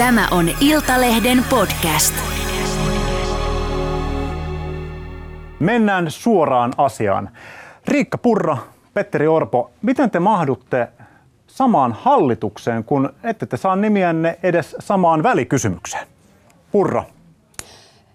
Tämä on Iltalehden podcast. Mennään suoraan asiaan. Riikka Purra, Petteri Orpo, miten te mahdutte samaan hallitukseen, kun ette te saa nimiänne edes samaan välikysymykseen? Purra.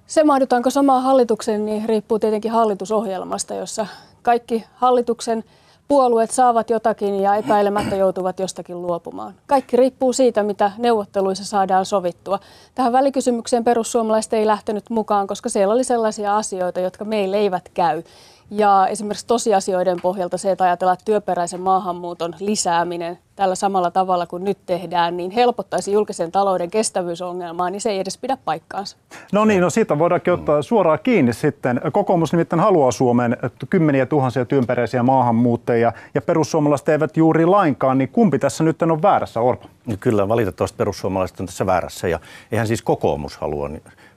Se mahdutaanko samaan hallitukseen, niin riippuu tietenkin hallitusohjelmasta, jossa kaikki hallituksen puolueet saavat jotakin ja epäilemättä joutuvat jostakin luopumaan. Kaikki riippuu siitä, mitä neuvotteluissa saadaan sovittua. Tähän välikysymykseen perussuomalaiset ei lähtenyt mukaan, koska siellä oli sellaisia asioita, jotka meille eivät käy. Ja esimerkiksi tosiasioiden pohjalta se, että ajatellaan, että työperäisen maahanmuuton lisääminen tällä samalla tavalla kuin nyt tehdään, niin helpottaisi julkisen talouden kestävyysongelmaa, niin se ei edes pidä paikkaansa. No niin, no siitä voidaankin ottaa suoraan kiinni sitten. Kokoomus nimittäin haluaa Suomeen kymmeniä tuhansia työperäisiä maahanmuuttajia ja perussuomalaiset eivät juuri lainkaan, niin kumpi tässä nyt on väärässä, Orpo? Kyllä, valitettavasti perussuomalaiset on tässä väärässä ja eihän siis kokoomus halua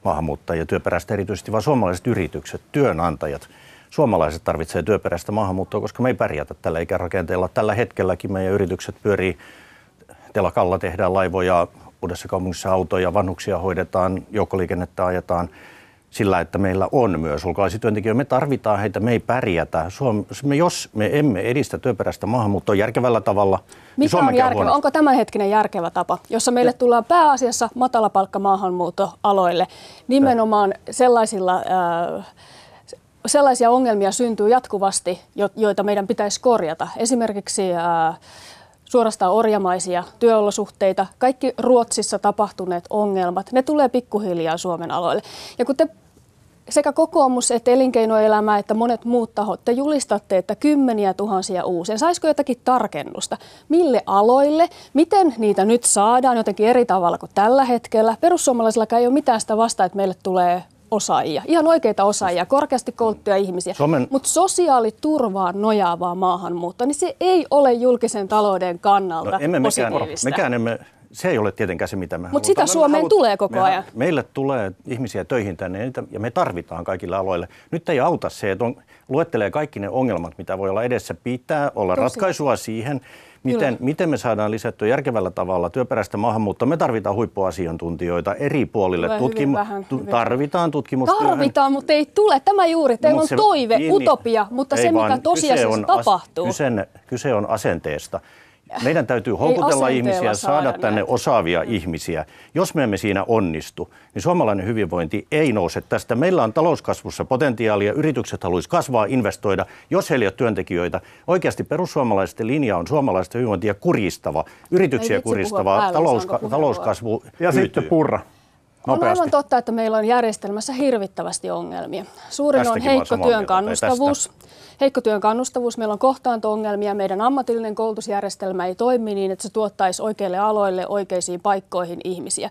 maahanmuuttajia työperäistä erityisesti, vaan suomalaiset yritykset, työnantajat – suomalaiset tarvitsee työperäistä maahanmuuttoa, koska me ei pärjätä tällä ikärakenteella. Tällä hetkelläkin meidän yritykset pyörii, telakalla tehdään laivoja, uudessa kaupungissa autoja, vanhuksia hoidetaan, joukkoliikennettä ajetaan sillä, että meillä on myös ulkolaisia työntekijöitä. Me tarvitaan heitä, me ei pärjätä. Suom- me, jos me emme edistä työperäistä maahanmuuttoa järkevällä tavalla, niin Mikä niin on järkevä? Onko tämänhetkinen järkevä tapa, jossa meille tullaan pääasiassa matalapalkka maahanmuuttoaloille nimenomaan sellaisilla äh, sellaisia ongelmia syntyy jatkuvasti, joita meidän pitäisi korjata. Esimerkiksi suorastaan orjamaisia työolosuhteita, kaikki Ruotsissa tapahtuneet ongelmat, ne tulee pikkuhiljaa Suomen aloille. Ja kun te sekä kokoomus että elinkeinoelämä että monet muut tahot, te julistatte, että kymmeniä tuhansia uusia. Saisiko jotakin tarkennusta? Mille aloille? Miten niitä nyt saadaan jotenkin eri tavalla kuin tällä hetkellä? Perussuomalaisillakaan ei ole mitään sitä vastaa, että meille tulee osaajia, ihan oikeita osaajia, korkeasti kouluttuja ihmisiä. Suomen... Mutta sosiaaliturvaan nojaavaa maahanmuuttoa, niin se ei ole julkisen talouden kannalta no, emme mekään, mekään emme, se ei ole tietenkään se, mitä me Mutta sitä Suomeen halut, tulee koko me, ajan. Meille tulee ihmisiä töihin tänne ja me tarvitaan kaikille aloille. Nyt ei auta se, että on, luettelee kaikki ne ongelmat, mitä voi olla edessä. Pitää olla Tosi. ratkaisua siihen, Miten, miten me saadaan lisättyä järkevällä tavalla työperäistä maahanmuuttoa? Me tarvitaan huippuasiantuntijoita eri puolille. Tutkimu- vähän, tu- tarvitaan tutkimustyöhön. Tarvitaan, mutta ei tule. Tämä juuri. Teillä no, on toive, niin, utopia, mutta se, mikä tosiasiassa tapahtuu. Kyse, kyse on asenteesta. Meidän täytyy houkutella ihmisiä, saada tänne näitä. osaavia mm. ihmisiä. Jos me emme siinä onnistu, niin suomalainen hyvinvointi ei nouse tästä. Meillä on talouskasvussa potentiaalia, yritykset haluaisivat kasvaa, investoida, jos heillä ei ole työntekijöitä. Oikeasti perussuomalaisten linja on suomalaisten hyvinvointia kuristava, yrityksiä kuristava, talouska- talouskasvu Ja hyytyy. sitten purra. Nopeasti. On aivan totta, että meillä on järjestelmässä hirvittävästi ongelmia. Suurin Tästäkin on heikko työn kannustavuus. Heikko työn kannustavuus, meillä on kohtaanto-ongelmia, meidän ammatillinen koulutusjärjestelmä ei toimi niin, että se tuottaisi oikeille aloille, oikeisiin paikkoihin ihmisiä.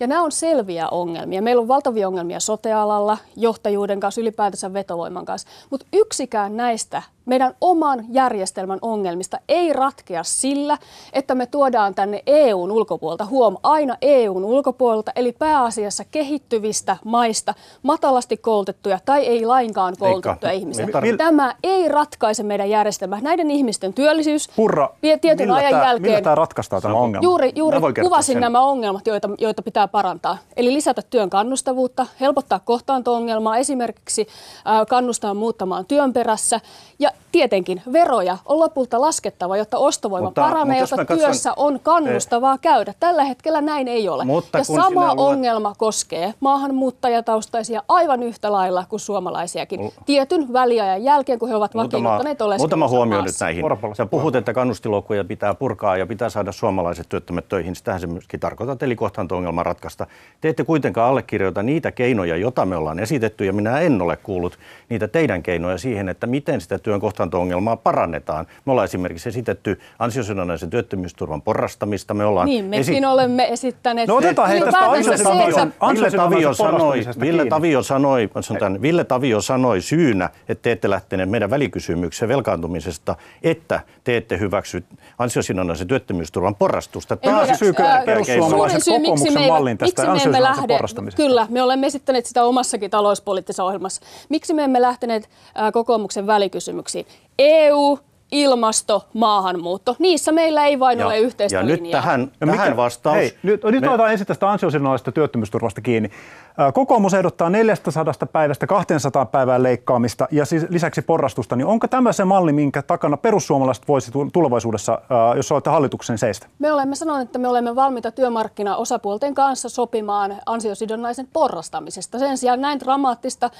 Ja nämä on selviä ongelmia. Meillä on valtavia ongelmia sotealalla, johtajuuden kanssa, ylipäätänsä vetovoiman kanssa. Mutta yksikään näistä meidän oman järjestelmän ongelmista ei ratkea sillä, että me tuodaan tänne EUn ulkopuolelta, huom, aina EUn ulkopuolelta, eli pääasiassa kehittyvistä maista matalasti koulutettuja tai ei lainkaan koulutettuja Eikka. ihmisiä. Tar- Tämä ei ratkaise meidän järjestelmää. Näiden ihmisten työllisyys Purra, tietyn ajan tämä, jälkeen... Millä tämä ratkaistaan tämä ongelma? Juuri, juuri kuvasin sen. nämä ongelmat, joita, joita pitää parantaa. Eli lisätä työn kannustavuutta, helpottaa kohtaanto-ongelmaa, esimerkiksi äh, kannustaa muuttamaan työn perässä ja tietenkin veroja on lopulta laskettava, jotta ostovoima mutta, paranee, mutta jotta katson, työssä on kannustavaa eh, käydä. Tällä hetkellä näin ei ole. Mutta ja sama ongelma luet... koskee maahanmuuttajataustaisia aivan yhtä lailla kuin suomalaisiakin. Mul... Tietyn väliajan jälkeen, kun he ovat vakiinnuttaneet oleskelunsa Muutama huomio nyt näihin. Sä puhut, että kannustiloukkuja pitää purkaa ja pitää saada suomalaiset työttömät töihin. Sitähän se myöskin tarkoittaa, eli kohtaanto-ongelman ratkaista. Te ette kuitenkaan allekirjoita niitä keinoja, joita me ollaan esitetty, ja minä en ole kuullut niitä teidän keinoja siihen, että miten sitä työn kohtaanto-ongelmaa parannetaan. Me ollaan esimerkiksi esitetty ansiosidonnaisen työttömyysturvan porrastamista. Me ollaan niin, mekin esi- olemme esittäneet. No otetaan hei tästä Ville Tavio sanoi, Ville Tavio sanoi, tämän, Ville Tavio sanoi syynä, että te ette lähteneet meidän välikysymykseen velkaantumisesta, että te ette hyväksy ansiosidonnaisen työttömyysturvan porrastusta. Tämä on syy perussuomalaiset kokoomuksen mallin tästä ansiosidonnaisen porrastamisesta. Kyllä, me olemme esittäneet sitä omassakin talouspoliittisessa ohjelmassa. Miksi me emme lähteneet kokoomuksen välikysymyksiin? EU ilmasto, maahanmuutto. Niissä meillä ei vain Ja- ole yhteistä ja linjaa. nyt tähän, No tähän vastaus. Hei, nyt, nyt Me- otetaan ensin tästä ansiosidonnaisesta työttömyysturvasta kiinni. Kokoomus ehdottaa 400 päivästä 200 päivää leikkaamista ja siis lisäksi porrastusta. Niin onko tämä se malli, minkä takana perussuomalaiset voisi tu- tulevaisuudessa, jos olette hallituksen seistä? Me olemme sanoneet, että me olemme valmiita työmarkkinaosapuolten kanssa sopimaan ansiosidonnaisen porrastamisesta. Sen sijaan näin dramaattista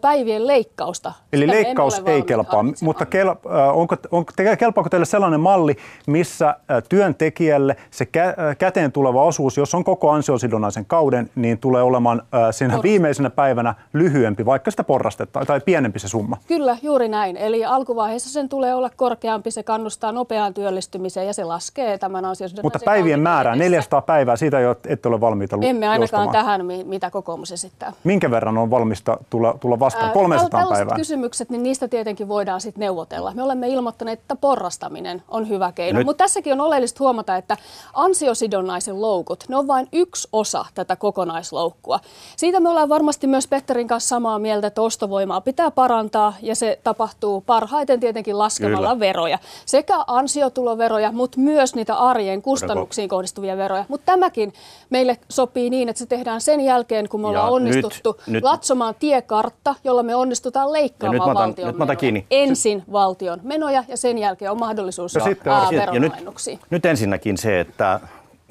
päivien leikkausta. Eli leikkaus ei kelpaa, mutta kel, onko, te- kelpaako teille sellainen malli, missä äh, työntekijälle se äh, käteen tuleva osuus, jos on koko ansiosidonnaisen kauden, niin tulee olemaan äh, siinä viimeisenä päivänä lyhyempi, vaikka sitä porrastetta tai pienempi se summa? Kyllä, juuri näin. Eli alkuvaiheessa sen tulee olla korkeampi, se kannustaa nopeaan työllistymiseen ja se laskee tämän ansiosidonnaisen Mutta päivien määrää, edessä. 400 päivää, siitä jo ette ole valmiita lu- Emme ainakaan joustamaan. tähän, mi- mitä kokoomus esittää. Minkä verran on valmista tulla, tulla vastaan? Ää, 300 täl- tällaiset päivää. kysymykset, niin niistä tietenkin voidaan sitten neuvotella. Me olemme ilmoittaneet, että porrastaminen on hyvä keino. nyt- Mutta tässäkin on oleellista huomata, että ansiosidonnaisen loukut, ne on vain yksi osa tätä kokonaisloukkua. Siitä me ollaan varmasti myös Petterin kanssa samaa mieltä, että ostovoimaa pitää parantaa ja se tapahtuu parhaiten tietenkin laskemalla Kyllä. veroja. Sekä ansiotuloveroja, mutta myös niitä arjen kustannuksiin kohdistuvia veroja. Mutta tämäkin meille sopii niin, että se tehdään sen jälkeen, kun me ollaan Ja onnistuttu nyt- nyt- latsomaan tiekartta, jolla me onnistutaan leikkaamaan Ja nyt mä otan- valtion nyt mä otan menoja. kiinni. Ensin valtion menoja ja sen jälkeen on mahdollisuus sitten ää, nyt, nyt ensinnäkin se, että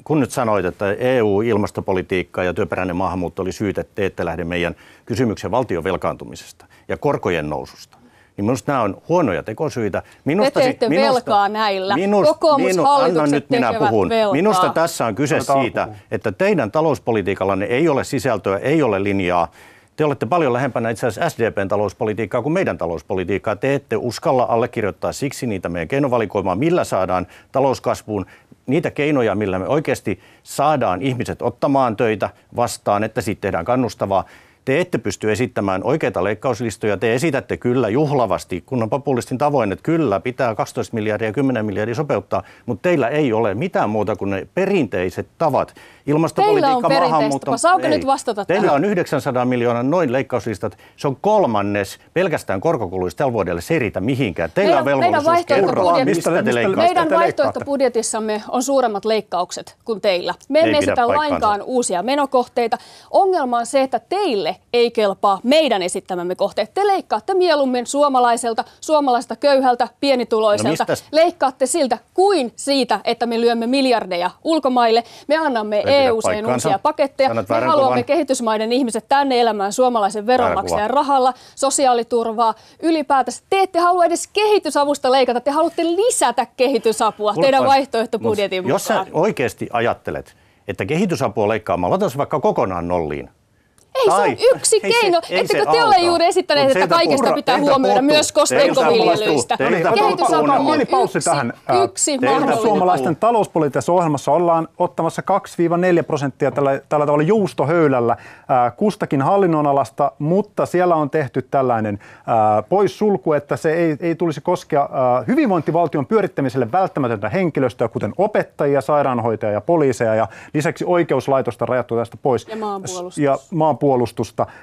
kun nyt sanoit, että EU-ilmastopolitiikka ja työperäinen maahanmuutto oli syyt, että te ette lähde meidän kysymyksen valtion velkaantumisesta ja korkojen noususta, niin minusta nämä on huonoja tekosyitä. Minusta, Te teette minusta, velkaa näillä. Minust, Kokoomushallitukset anna nyt minä puhun. velkaa. Minusta tässä on kyse siitä, että teidän talouspolitiikallanne ei ole sisältöä, ei ole linjaa. Te olette paljon lähempänä itse asiassa SDPn talouspolitiikkaa kuin meidän talouspolitiikkaa. Te ette uskalla allekirjoittaa siksi niitä meidän keinovalikoimaa, millä saadaan talouskasvuun niitä keinoja, millä me oikeasti saadaan ihmiset ottamaan töitä vastaan, että siitä tehdään kannustavaa. Te ette pysty esittämään oikeita leikkauslistoja. Te esitätte kyllä juhlavasti, kun on populistin tavoin, että kyllä pitää 12 miljardia ja 10 miljardia sopeuttaa, mutta teillä ei ole mitään muuta kuin ne perinteiset tavat. Ilmastopolitiikka, Teillä on maahanmuutto. Saanko nyt vastata Teillä tähän? on 900 miljoonan noin leikkauslistat. Se on kolmannes pelkästään korkokuluista tällä vuodelle. Se ei riitä mihinkään. Teillä on Meidän- meidän velvollisuus kertoa, vaihtoehtobudjetissa- mistä te leikkaatte. Meidän vaihtoehtobudjetissamme on suuremmat leikkaukset kuin teillä. Me emme esitä lainkaan uusia menokohteita. Ongelma on se, että teille ei kelpaa meidän esittämämme kohteet. Te leikkaatte mieluummin suomalaiselta, suomalaista köyhältä, pienituloiselta. No mistäs- Leikkaatte siltä kuin siitä, että me lyömme miljardeja ulkomaille. Me annamme EU-seen uusia paketteja. Me haluamme kuvan. kehitysmaiden ihmiset tänne elämään suomalaisen veronmaksajan rahalla, sosiaaliturvaa, ylipäätänsä. Te ette halua edes kehitysavusta leikata, te haluatte lisätä kehitysapua Kuulkaas, teidän vaihtoehtobudjetin mut Jos sä mukaan. oikeasti ajattelet, että kehitysapua leikkaamalla, se vaikka kokonaan nolliin. Ei se on yksi ei se- keino. ei Ettekö se te ole juuri esittäneet, että kaikesta puuttuu- pitää huomioida puuttuu- myös kosteikkoviljelyistä? Kehitysapu on Pieni paussi yksi, tähän. Yksi. Suomalaisten talouspoliittisessa ohjelmassa ollaan ottamassa 2-4 prosenttia tällä, tällä tavalla juustohöylällä ää, kustakin hallinnonalasta, mutta siellä on tehty tällainen ää, poissulku, että se ei, ei tulisi koskea ää, hyvinvointivaltion pyörittämiselle välttämätöntä henkilöstöä, kuten opettajia, sairaanhoitajia ja poliiseja, ja lisäksi oikeuslaitosta rajattu tästä pois. Ja maanpuolustus. Ja maanpuolustusta.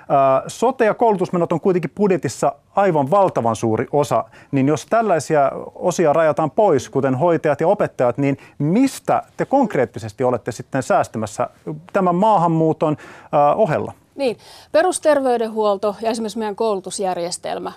Ää, Sote- ja koulutusmenot on kuitenkin budjetissa aivan valtavan suuri osa, niin jos tällaisia osia rajataan pois, kuten hoitajat ja opettajat, niin mistä te konkreettisesti olette sitten säästämässä tämän maahanmuuton ohella? Niin, perusterveydenhuolto ja esimerkiksi meidän koulutusjärjestelmä.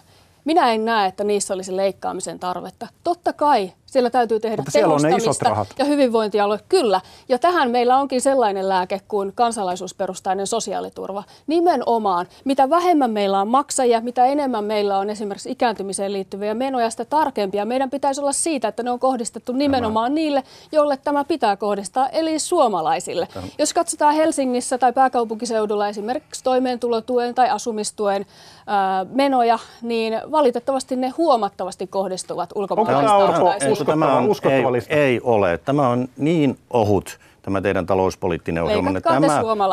Minä en näe, että niissä olisi leikkaamisen tarvetta. Totta kai siellä täytyy tehdä Mutta siellä on ne isot rahat. ja hyvinvointialue, kyllä. Ja tähän meillä onkin sellainen lääke kuin kansalaisuusperustainen sosiaaliturva. Nimenomaan, mitä vähemmän meillä on maksajia, mitä enemmän meillä on esimerkiksi ikääntymiseen liittyviä menoja, sitä tarkempia. Meidän pitäisi olla siitä, että ne on kohdistettu nimenomaan niille, joille tämä pitää kohdistaa, eli suomalaisille. Jos katsotaan Helsingissä tai pääkaupunkiseudulla esimerkiksi toimeentulotuen tai asumistuen ää, menoja, niin valitettavasti ne huomattavasti kohdistuvat Onko tämä Orpo usko- tämä on, uskottava ei, lista? ei ole. Tämä on niin ohut, tämä teidän talouspoliittinen ohjelma. Tämä,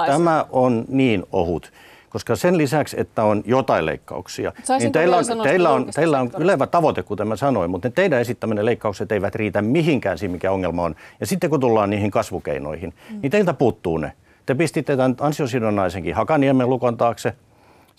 tämä on niin ohut. Koska sen lisäksi, että on jotain leikkauksia, niin Saisinko teillä vielä on, teillä, on, teillä on ylevä tavoite, kuten mä sanoin, mutta ne teidän esittämänne leikkaukset eivät riitä mihinkään siihen, mikä ongelma on. Ja sitten kun tullaan niihin kasvukeinoihin, Mm. niin teiltä puuttuu ne. Te pistitte tämän ansiosidonnaisenkin Hakaniemen lukon taakse.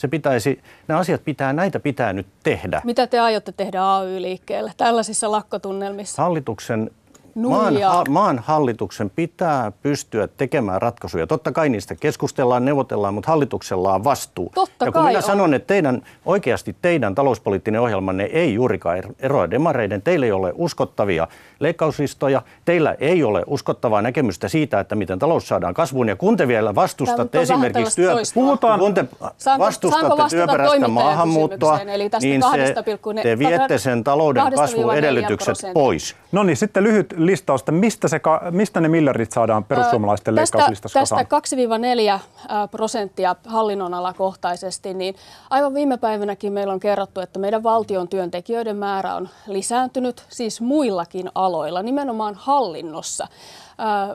Se pitäisi, nämä asiat pitää, näitä pitää nyt tehdä. Mitä te aiotte tehdä AY-liikkeelle tällaisissa lakkotunnelmissa? Hallituksen Maan, ha, maan hallituksen pitää pystyä tekemään ratkaisuja. Totta kai niistä keskustellaan, neuvotellaan, mutta hallituksella on vastuu. Totta ja kun kai minä on. sanon, että teidän, oikeasti teidän talouspoliittinen ohjelmanne ei juurikaan er- eroa demareiden, teillä ei ole uskottavia leikkauslistoja, teillä ei ole uskottavaa näkemystä siitä, että miten talous saadaan kasvuun. Ja kun te vielä vastustatte esimerkiksi työ. Puhutaan- kun te Saanko- saanko vastustatte vastata työperäistä maahanmuuttoa? Eli tästä niin se, 2,4 te viette sen talouden 2-4 kasvuedellytykset pois. No niin, sitten lyhyt listaus, että mistä, se, mistä ne miljardit saadaan perussuomalaisten Tästä, leikkauslistassa tästä kasaan? 2-4 prosenttia hallinnonalakohtaisesti, niin aivan viime päivinäkin meillä on kerrottu, että meidän valtion työntekijöiden määrä on lisääntynyt siis muillakin aloilla, nimenomaan hallinnossa.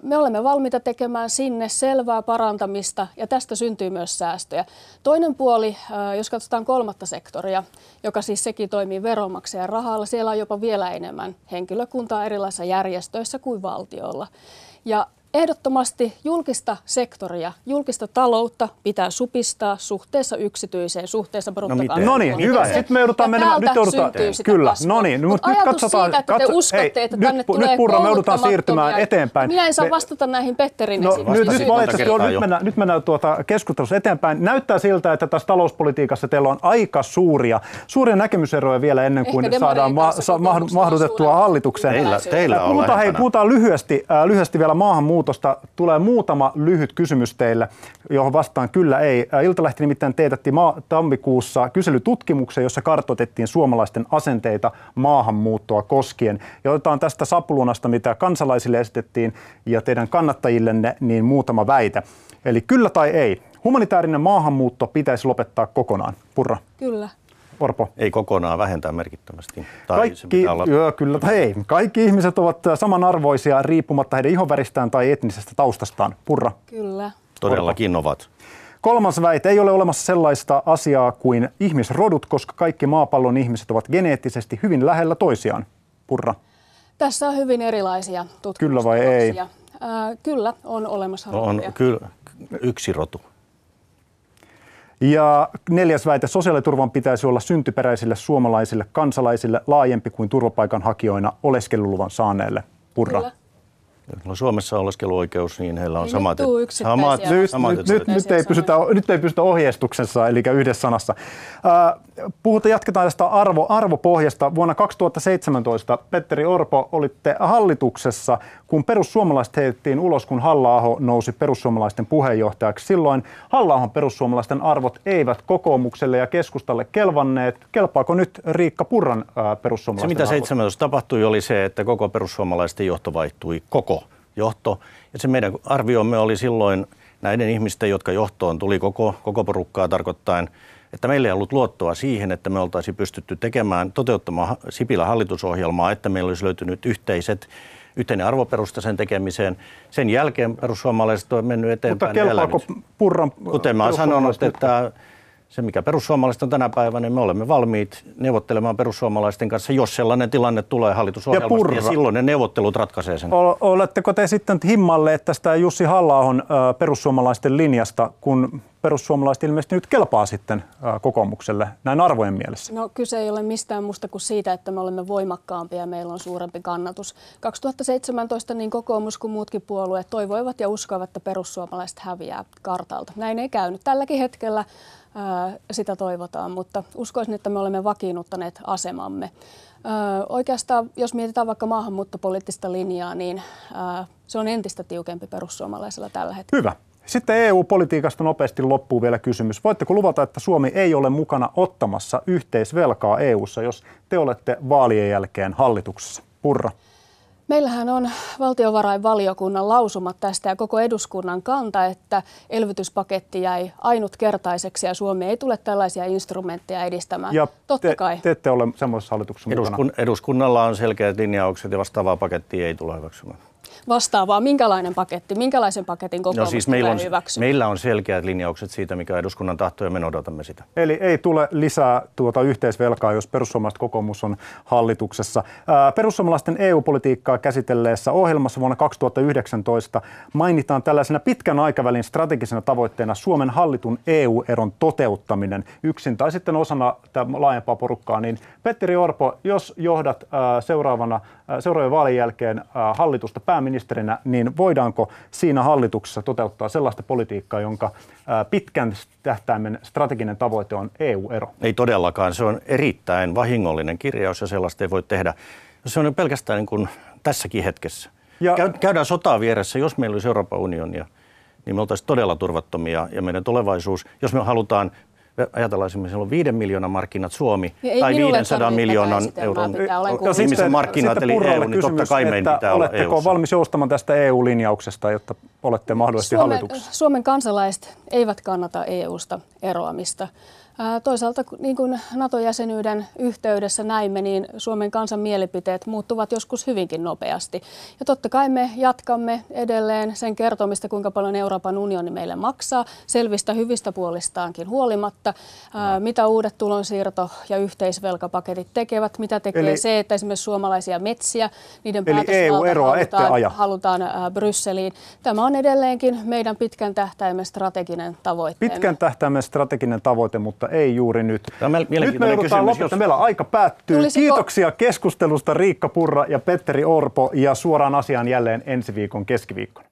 Me olemme valmiita tekemään sinne selvää parantamista ja tästä syntyy myös säästöjä. Toinen puoli, jos katsotaan kolmatta sektoria, joka siis sekin toimii veronmaksajan rahalla, siellä on jopa vielä enemmän henkilökuntaa erilaisissa järjestöissä kuin valtiolla. Ja Ehdottomasti julkista sektoria, julkista taloutta pitää supistaa suhteessa yksityiseen, suhteessa bruttokansantuotteeseen. No niin, hyvä. Sitten me joudutaan menemään. Nyt joudutaan, kyllä, no niin, Mut mutta nyt katsotaan. siitä, että katso- te uskotte, hei, että nyt, tänne pu- tulee Nyt Purra, me joudutaan siirtymään eteenpäin. Minä en saa Me- vastata näihin Petterin No, nyt, nyt valitettavasti on, nyt mennään, nyt mennään tuota keskustelussa eteenpäin. Näyttää siltä, että tässä talouspolitiikassa teillä on aika suuria, suuria näkemyseroja vielä ennen kuin Ehkä saadaan ma- sa- mahdutettua hallitukseen. Teillä, teillä on Puhutaan, hei, puhutaan lyhyesti, äh, lyhyesti vielä maahanmuutosta. Tulee muutama lyhyt kysymys teille, johon vastaan kyllä ei. Iltalehti nimittäin teetätti ma- tammikuussa kyselytutkimuksen, jossa kartoitettiin suomalaisten asenteita maahanmuuttoa koskien. Ja otetaan tästä sapulunasta, mitä kansalaisille esitettiin ja teidän kannattajillenne, niin muutama väite. Eli kyllä tai ei. Humanitaarinen maahanmuutto pitäisi lopettaa kokonaan. Purra, Kyllä. Orpo. Ei kokonaan vähentää merkittävästi. Tai se Kaikki, pitää olla joo, kyllä tai ei. Kaikki ihmiset ovat samanarvoisia riippumatta heidän ihonväristään tai etnisestä taustastaan. Purra. Kyllä. todellakin ovat. Kolmas väite, ei ole olemassa sellaista asiaa kuin ihmisrodut, koska kaikki maapallon ihmiset ovat geneettisesti hyvin lähellä toisiaan. Purra. Tässä on hyvin erilaisia Kyllä vai ei? Ää, kyllä, on olemassa No On rotuja. kyllä yksi rotu. Ja neljäs väite, sosiaaliturvan pitäisi olla syntyperäisille suomalaisille kansalaisille laajempi kuin turvapaikanhakijoina oleskeluluvan saaneille. Purra. Kyllä. Joilla on Suomessa oleskeluoikeus, niin heillä on Ei samat, nyt yksittäisiä samat, Nyt, samat nyt, nyt, nyt, ei pysytä, nyt ei pysytä ohjeistuksessa, eli yhdessä sanassa. Äh, Puhutaan, jatketaan tästä arvo, arvopohjasta. Vuonna 2017, Petteri Orpo, olitte hallituksessa, kun perussuomalaiset heitettiin ulos, kun halla nousi perussuomalaisten puheenjohtajaksi. Silloin halla perussuomalaisten arvot eivät kokoomukselle ja keskustalle kelvanneet. Kelpaako nyt Riikka Purran äh, Se, perussuomalaisten mitä arvot? 17 tapahtui, oli se, että koko perussuomalaisten johto vaihtui. Koko johto. Ja se meidän arviomme oli silloin näiden ihmisten, jotka johtoon tuli koko, koko porukkaa tarkoittain, että meillä ei ollut luottoa siihen, että me oltaisiin pystytty tekemään, toteuttamaan Sipilän hallitusohjelmaa, että meillä olisi löytynyt yhteiset yhteinen arvoperusta sen tekemiseen. Sen jälkeen perussuomalaiset on mennyt Mutta eteenpäin. ja kelpaako elänyt. Purran Kuten mä sanonut, että se mikä perussuomalaiset on tänä päivänä, niin me olemme valmiit neuvottelemaan perussuomalaisten kanssa, jos sellainen tilanne tulee hallitusohjelmasta. Ja, Purra. ja silloin ne neuvottelut ratkaisee sen. Ol- Oletteko te sitten himmalleet tästä Jussi halla perussuomalaisten linjasta, kun perussuomalaiset ilmeisesti nyt kelpaa sitten kokoomukselle näin arvojen mielessä? No kyse ei ole mistään muusta kuin siitä, että me olemme voimakkaampia ja meillä on suurempi kannatus. 2017 niin kokoomus kuin muutkin puolueet toivoivat ja uskoivat, että perussuomalaiset häviää kartalta. Näin ei käynyt. Tälläkin hetkellä sitä toivotaan, mutta uskoisin, että me olemme vakiinnuttaneet asemamme. Oikeastaan, jos mietitään vaikka maahanmuuttopoliittista linjaa, niin se on entistä tiukempi perussuomalaisilla tällä hetkellä. Hyvä. Sitten EU-politiikasta nopeasti loppuu vielä kysymys. Voitteko luvata, että Suomi ei ole mukana ottamassa yhteisvelkaa EU:ssa, jos te olette vaalien jälkeen hallituksessa? Purra. Meillähän on valtiovarainvaliokunnan lausumat tästä ja koko eduskunnan kanta, että elvytyspaketti jäi ainutkertaiseksi ja Suomi ei tule tällaisia instrumentteja edistämään. Ja Totta te, kai. te ette ole semmoisessa hallituksessa mukana. Eduskun, eduskunnalla on selkeät linjaukset ja vastaavaa pakettia ei tule hyväksymään. Vastaavaa. Minkälainen paketti, minkälaisen paketin kokoomus no siis meillä on, hyväksymään? meillä on selkeät linjaukset siitä, mikä on eduskunnan tahto ja me odotamme sitä. Eli ei tule lisää tuota yhteisvelkaa, jos perussuomalaiset kokoomus on hallituksessa. Perussuomalaisten EU-politiikkaa käsitelleessä ohjelmassa vuonna 2019 mainitaan tällaisena pitkän aikavälin strategisena tavoitteena Suomen hallitun EU-eron toteuttaminen yksin tai sitten osana laajempaa porukkaa. Niin Petteri Orpo, jos johdat seuraavana, seuraavien vaalien jälkeen hallitusta pääministerinä, niin voidaanko siinä hallituksessa toteuttaa sellaista politiikkaa, jonka pitkän tähtäimen strateginen tavoite on EU-ero? Ei todellakaan. Se on erittäin vahingollinen kirjaus ja sellaista ei voi tehdä. Se on pelkästään niin kuin tässäkin hetkessä. Ja... Käydään sotaa vieressä, jos meillä olisi Euroopan unionia, niin me oltaisiin todella turvattomia ja meidän tulevaisuus, jos me halutaan ajatellaan esimerkiksi, siellä on 5 miljoonan markkinat Suomi ja tai 500 miljoonan euron ihmisen markkinat, eli EU, niin totta kai meidän pitää olla Oletteko valmis joustamaan tästä EU-linjauksesta, jotta olette mahdollisesti Suomen, hallituksessa? Suomen kansalaiset eivät kannata EUsta eroamista. Toisaalta niin kuin NATO-jäsenyyden yhteydessä näimme, niin Suomen kansan mielipiteet muuttuvat joskus hyvinkin nopeasti. Ja totta kai me jatkamme edelleen sen kertomista, kuinka paljon Euroopan unioni meille maksaa, selvistä hyvistä puolistaankin huolimatta, no. mitä uudet tulonsiirto- ja yhteisvelkapaketit tekevät, mitä tekee Eli, se, että esimerkiksi suomalaisia metsiä, niiden päätösvalta halutaan, halutaan Brysseliin. Tämä on edelleenkin meidän pitkän tähtäimen strateginen tavoite. Pitkän tähtäimen strateginen tavoite, mutta mutta ei juuri nyt. Tämä nyt me joudutaan lopettamaan. Jos... Meillä aika päättyy. Tulisiko... Kiitoksia keskustelusta Riikka Purra ja Petteri Orpo ja suoraan asiaan jälleen ensi viikon keskiviikkona.